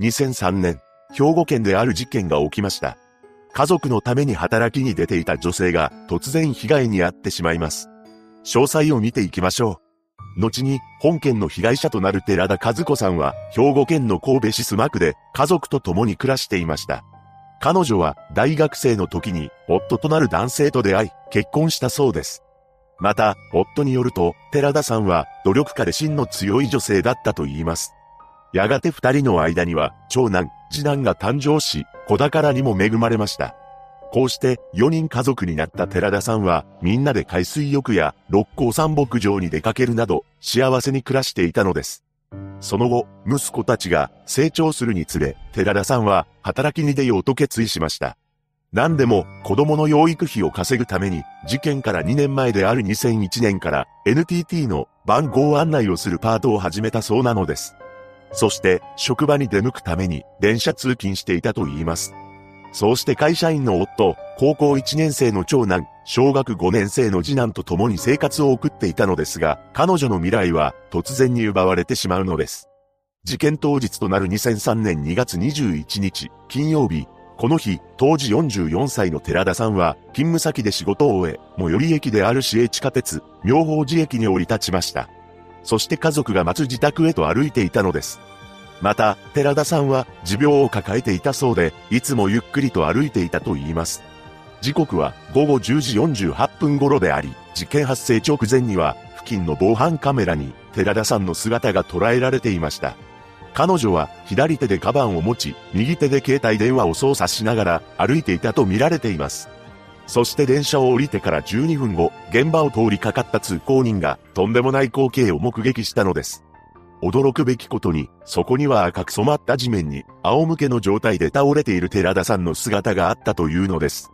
2003年、兵庫県である事件が起きました。家族のために働きに出ていた女性が突然被害に遭ってしまいます。詳細を見ていきましょう。後に本件の被害者となる寺田和子さんは兵庫県の神戸市須磨区で家族と共に暮らしていました。彼女は大学生の時に夫となる男性と出会い結婚したそうです。また、夫によると、寺田さんは努力家で芯の強い女性だったと言います。やがて二人の間には、長男、次男が誕生し、子宝にも恵まれました。こうして4人家族になった寺田さんはみんなで海水浴や六甲山牧場に出かけるなど幸せに暮らしていたのです。その後、息子たちが成長するにつれ、寺田さんは働きに出ようと決意しました。何でも子供の養育費を稼ぐために事件から2年前である2001年から NTT の番号案内をするパートを始めたそうなのです。そして職場に出向くために電車通勤していたと言います。そうして会社員の夫、高校1年生の長男、小学5年生の次男と共に生活を送っていたのですが、彼女の未来は突然に奪われてしまうのです。事件当日となる2003年2月21日、金曜日、この日、当時44歳の寺田さんは、勤務先で仕事を終え、最寄り駅である市営地下鉄、妙法寺駅に降り立ちました。そして家族が待つ自宅へと歩いていたのです。また、寺田さんは持病を抱えていたそうで、いつもゆっくりと歩いていたと言います。時刻は午後10時48分頃であり、事件発生直前には、付近の防犯カメラに寺田さんの姿が捉えられていました。彼女は左手でカバンを持ち、右手で携帯電話を操作しながら歩いていたと見られています。そして電車を降りてから12分後、現場を通りかかった通行人がとんでもない光景を目撃したのです。驚くべきことに、そこには赤く染まった地面に、仰向けの状態で倒れている寺田さんの姿があったというのです。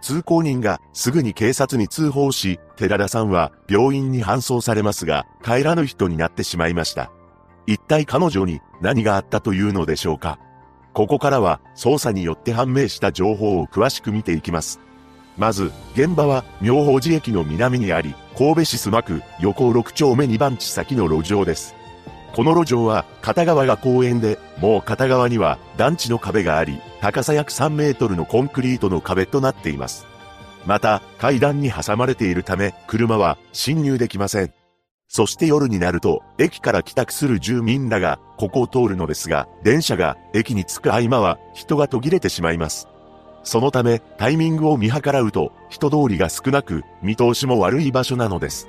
通行人がすぐに警察に通報し、寺田さんは病院に搬送されますが、帰らぬ人になってしまいました。一体彼女に何があったというのでしょうかここからは捜査によって判明した情報を詳しく見ていきます。まず、現場は妙法寺駅の南にあり、神戸市須磨区横6丁目2番地先の路上です。この路上は片側が公園で、もう片側には団地の壁があり、高さ約3メートルのコンクリートの壁となっています。また、階段に挟まれているため、車は侵入できません。そして夜になると、駅から帰宅する住民らが、ここを通るのですが、電車が駅に着く合間は人が途切れてしまいます。そのため、タイミングを見計らうと、人通りが少なく、見通しも悪い場所なのです。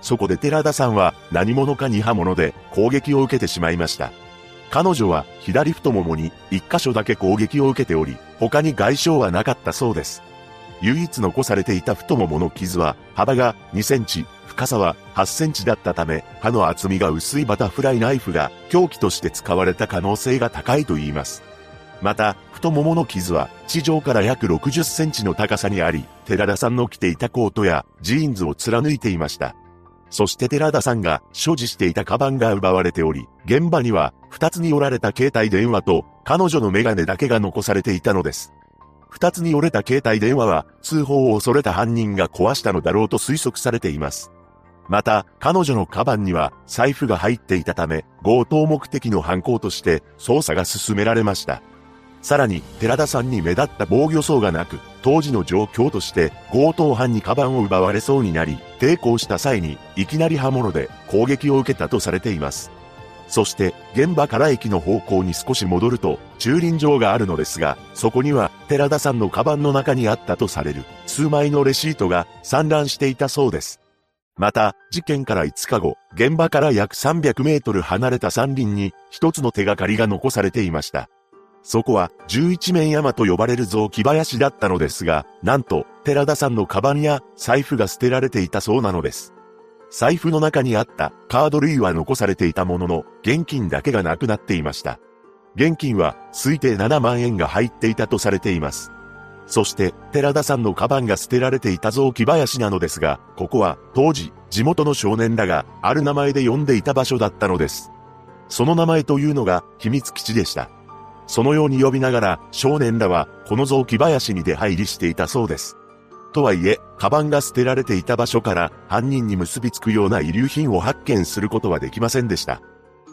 そこで寺田さんは何者かに刃物で攻撃を受けてしまいました。彼女は左太ももに一箇所だけ攻撃を受けており、他に外傷はなかったそうです。唯一残されていた太ももの傷は幅が2センチ、深さは8センチだったため、刃の厚みが薄いバタフライナイフが凶器として使われた可能性が高いと言います。また、太ももの傷は地上から約60センチの高さにあり、寺田さんの着ていたコートやジーンズを貫いていました。そして寺田さんが所持していたカバンが奪われており、現場には二つに折られた携帯電話と彼女のメガネだけが残されていたのです。二つに折れた携帯電話は通報を恐れた犯人が壊したのだろうと推測されています。また、彼女のカバンには財布が入っていたため、強盗目的の犯行として捜査が進められました。さらに、寺田さんに目立った防御層がなく、当時の状況として強盗犯にカバンを奪われそうになり、抵抗した際にいきなり刃物で攻撃を受けたとされています。そして、現場から駅の方向に少し戻ると、駐輪場があるのですが、そこには、寺田さんのカバンの中にあったとされる、数枚のレシートが散乱していたそうです。また、事件から5日後、現場から約300メートル離れた山林に、一つの手がかりが残されていました。そこは十一面山と呼ばれる雑木林だったのですが、なんと寺田さんのカバンや財布が捨てられていたそうなのです。財布の中にあったカード類は残されていたものの、現金だけがなくなっていました。現金は推定7万円が入っていたとされています。そして、寺田さんのカバンが捨てられていた雑木林なのですが、ここは当時、地元の少年らがある名前で呼んでいた場所だったのです。その名前というのが秘密基地でした。そのように呼びながら少年らはこの雑木林に出入りしていたそうです。とはいえ、カバンが捨てられていた場所から犯人に結びつくような遺留品を発見することはできませんでした。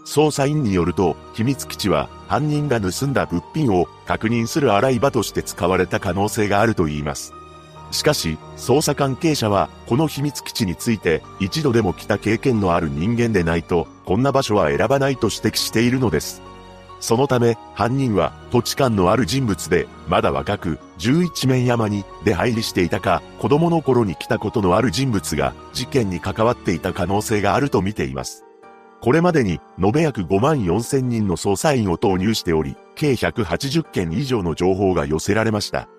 捜査員によると、秘密基地は犯人が盗んだ物品を確認する洗い場として使われた可能性があるといいます。しかし、捜査関係者は、この秘密基地について、一度でも来た経験のある人間でないと、こんな場所は選ばないと指摘しているのです。そのため、犯人は土地勘のある人物で、まだ若く、十一面山に出入りしていたか、子供の頃に来たことのある人物が、事件に関わっていた可能性があると見ています。これまでに、延べ約5万4千人の捜査員を投入しており、計180件以上の情報が寄せられました。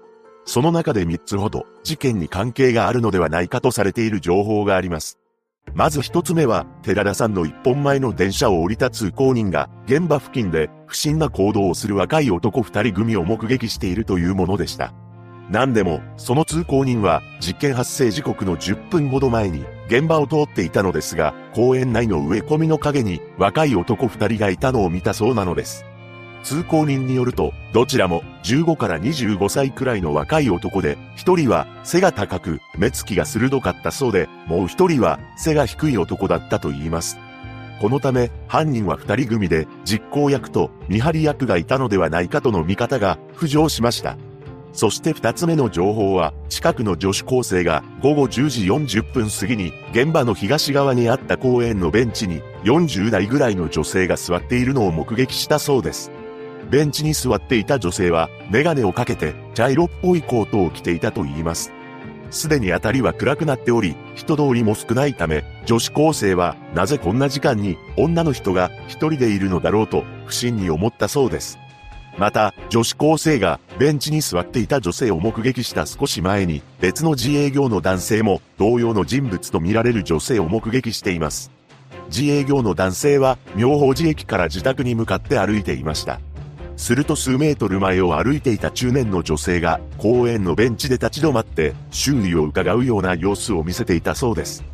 その中で3つほど、事件に関係があるのではないかとされている情報があります。まず一つ目は、寺田さんの一本前の電車を降りた通行人が、現場付近で不審な行動をする若い男二人組を目撃しているというものでした。何でも、その通行人は、実験発生時刻の10分ほど前に、現場を通っていたのですが、公園内の植え込みの陰に、若い男二人がいたのを見たそうなのです。通行人によると、どちらも15から25歳くらいの若い男で、一人は背が高く、目つきが鋭かったそうで、もう一人は背が低い男だったと言います。このため、犯人は二人組で、実行役と見張り役がいたのではないかとの見方が浮上しました。そして二つ目の情報は、近くの女子高生が午後10時40分過ぎに、現場の東側にあった公園のベンチに、40代ぐらいの女性が座っているのを目撃したそうです。ベンチに座っていた女性は、メガネをかけて、茶色っぽいコートを着ていたと言います。すでに辺りは暗くなっており、人通りも少ないため、女子高生は、なぜこんな時間に、女の人が一人でいるのだろうと、不審に思ったそうです。また、女子高生がベンチに座っていた女性を目撃した少し前に、別の自営業の男性も同様の人物とみられる女性を目撃しています。自営業の男性は、妙法寺駅から自宅に向かって歩いていました。すると数メートル前を歩いていた中年の女性が公園のベンチで立ち止まって周囲を伺うような様子を見せていたそうです。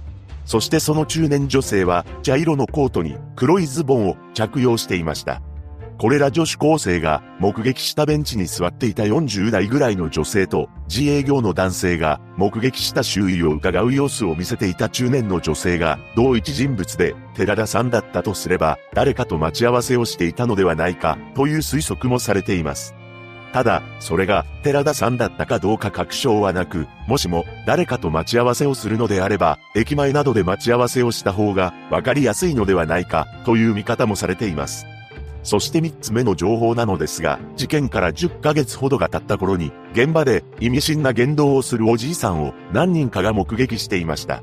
そしてその中年女性は茶色のコートに黒いズボンを着用していました。これら女子高生が目撃したベンチに座っていた40代ぐらいの女性と自営業の男性が目撃した周囲を伺う様子を見せていた中年の女性が同一人物で寺田さんだったとすれば誰かと待ち合わせをしていたのではないかという推測もされています。ただ、それが寺田さんだったかどうか確証はなく、もしも誰かと待ち合わせをするのであれば、駅前などで待ち合わせをした方がわかりやすいのではないかという見方もされています。そして三つ目の情報なのですが、事件から10ヶ月ほどが経った頃に、現場で意味深な言動をするおじいさんを何人かが目撃していました。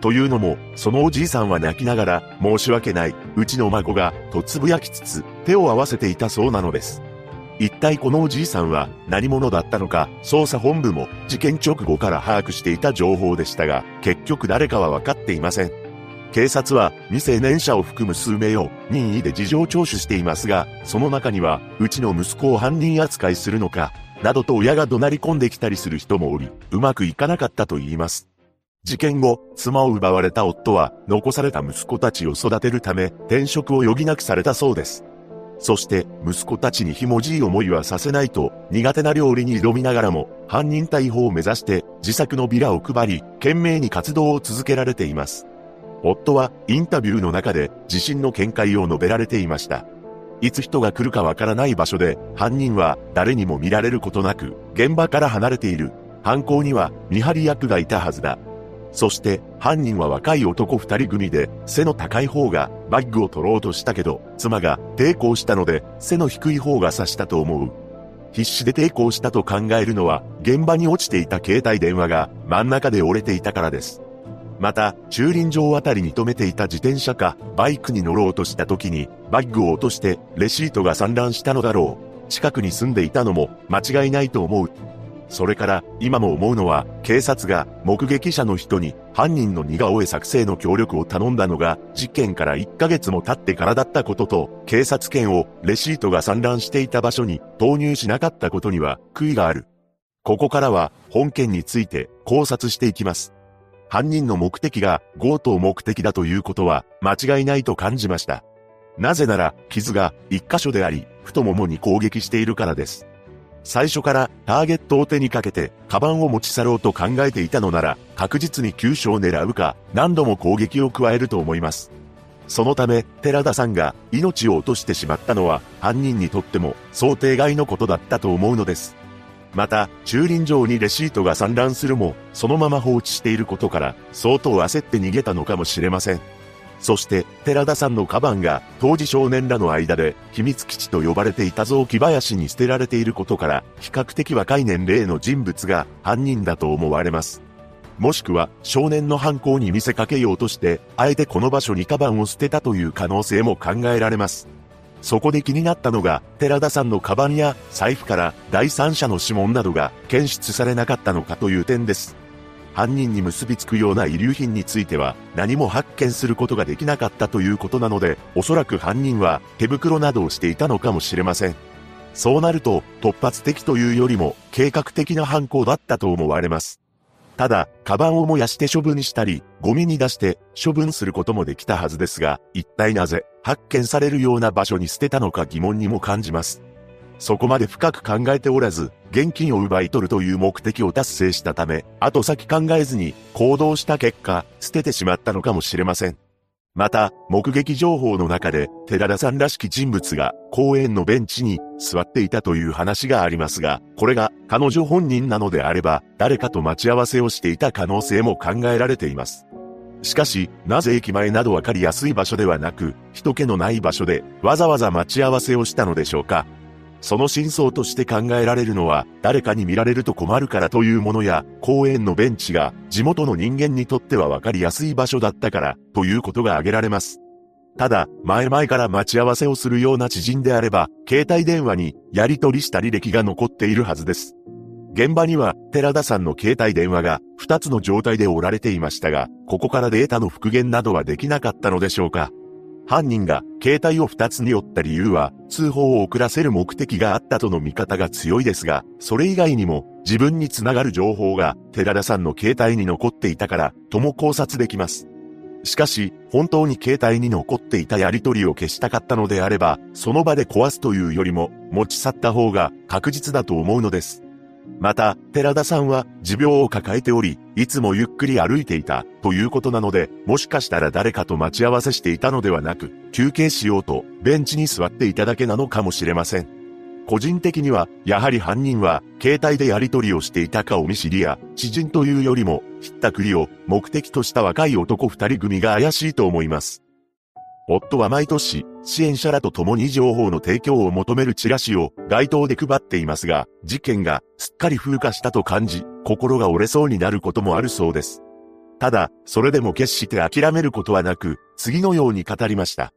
というのも、そのおじいさんは泣きながら、申し訳ない、うちの孫が、とつぶやきつつ、手を合わせていたそうなのです。一体このおじいさんは何者だったのか、捜査本部も事件直後から把握していた情報でしたが、結局誰かは分かっていません。警察は未成年者を含む数名を任意で事情聴取していますが、その中には、うちの息子を犯人扱いするのか、などと親が怒鳴り込んできたりする人もおり、うまくいかなかったと言います。事件後、妻を奪われた夫は、残された息子たちを育てるため、転職を余儀なくされたそうです。そして、息子たちにひもじい思いはさせないと、苦手な料理に挑みながらも、犯人逮捕を目指して、自作のビラを配り、懸命に活動を続けられています。夫はインタビューの中で自身の見解を述べられていました。いつ人が来るかわからない場所で犯人は誰にも見られることなく現場から離れている。犯行には見張り役がいたはずだ。そして犯人は若い男二人組で背の高い方がバッグを取ろうとしたけど妻が抵抗したので背の低い方が刺したと思う。必死で抵抗したと考えるのは現場に落ちていた携帯電話が真ん中で折れていたからです。また、駐輪場あたりに止めていた自転車か、バイクに乗ろうとした時に、バッグを落として、レシートが散乱したのだろう。近くに住んでいたのも、間違いないと思う。それから、今も思うのは、警察が、目撃者の人に、犯人の似顔絵作成の協力を頼んだのが、事件から1ヶ月も経ってからだったことと、警察犬を、レシートが散乱していた場所に、投入しなかったことには、悔いがある。ここからは、本件について、考察していきます。犯人の目的が強盗目的だということは間違いないと感じました。なぜなら傷が一箇所であり、太ももに攻撃しているからです。最初からターゲットを手にかけて、カバンを持ち去ろうと考えていたのなら、確実に急所を狙うか、何度も攻撃を加えると思います。そのため、寺田さんが命を落としてしまったのは、犯人にとっても想定外のことだったと思うのです。また、駐輪場にレシートが散乱するも、そのまま放置していることから、相当焦って逃げたのかもしれません。そして、寺田さんのカバンが、当時少年らの間で、秘密基地と呼ばれていた雑木林に捨てられていることから、比較的若い年齢の人物が犯人だと思われます。もしくは、少年の犯行に見せかけようとして、あえてこの場所にカバンを捨てたという可能性も考えられます。そこで気になったのが、寺田さんのカバンや財布から第三者の指紋などが検出されなかったのかという点です。犯人に結びつくような遺留品については何も発見することができなかったということなので、おそらく犯人は手袋などをしていたのかもしれません。そうなると、突発的というよりも計画的な犯行だったと思われます。ただ、カバンを燃やして処分したり、ゴミに出して処分することもできたはずですが、一体なぜ発見されるような場所に捨てたのか疑問にも感じます。そこまで深く考えておらず、現金を奪い取るという目的を達成したため、後先考えずに行動した結果、捨ててしまったのかもしれません。また、目撃情報の中で、寺田さんらしき人物が公園のベンチに座っていたという話がありますが、これが彼女本人なのであれば、誰かと待ち合わせをしていた可能性も考えられています。しかし、なぜ駅前などわかりやすい場所ではなく、人気のない場所でわざわざ待ち合わせをしたのでしょうか？その真相として考えられるのは、誰かに見られると困るからというものや、公園のベンチが地元の人間にとってはわかりやすい場所だったからということが挙げられます。ただ、前々から待ち合わせをするような知人であれば、携帯電話にやり取りした履歴が残っているはずです。現場には、寺田さんの携帯電話が2つの状態で折られていましたが、ここからデータの復元などはできなかったのでしょうか。犯人が携帯を二つに折った理由は通報を遅らせる目的があったとの見方が強いですが、それ以外にも自分につながる情報が寺田さんの携帯に残っていたからとも考察できます。しかし、本当に携帯に残っていたやり取りを消したかったのであれば、その場で壊すというよりも持ち去った方が確実だと思うのです。また、寺田さんは持病を抱えており、いつもゆっくり歩いていたということなので、もしかしたら誰かと待ち合わせしていたのではなく、休憩しようとベンチに座っていただけなのかもしれません。個人的には、やはり犯人は、携帯でやり取りをしていたかを見知りや、知人というよりも、ひったくりを目的とした若い男二人組が怪しいと思います。夫は毎年、支援者らと共に情報の提供を求めるチラシを街頭で配っていますが、事件がすっかり風化したと感じ、心が折れそうになることもあるそうです。ただ、それでも決して諦めることはなく、次のように語りました。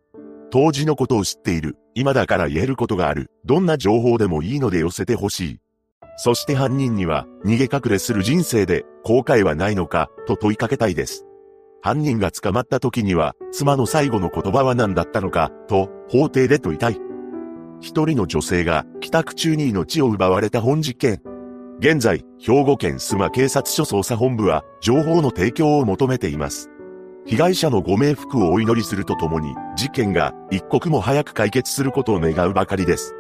当時のことを知っている、今だから言えることがある、どんな情報でもいいので寄せてほしい。そして犯人には、逃げ隠れする人生で、後悔はないのか、と問いかけたいです。犯人が捕まった時には、妻の最後の言葉は何だったのか、と、法廷で問いたい。一人の女性が帰宅中に命を奪われた本事件。現在、兵庫県須磨警察署捜査本部は、情報の提供を求めています。被害者のご冥福をお祈りするとともに、事件が一刻も早く解決することを願うばかりです。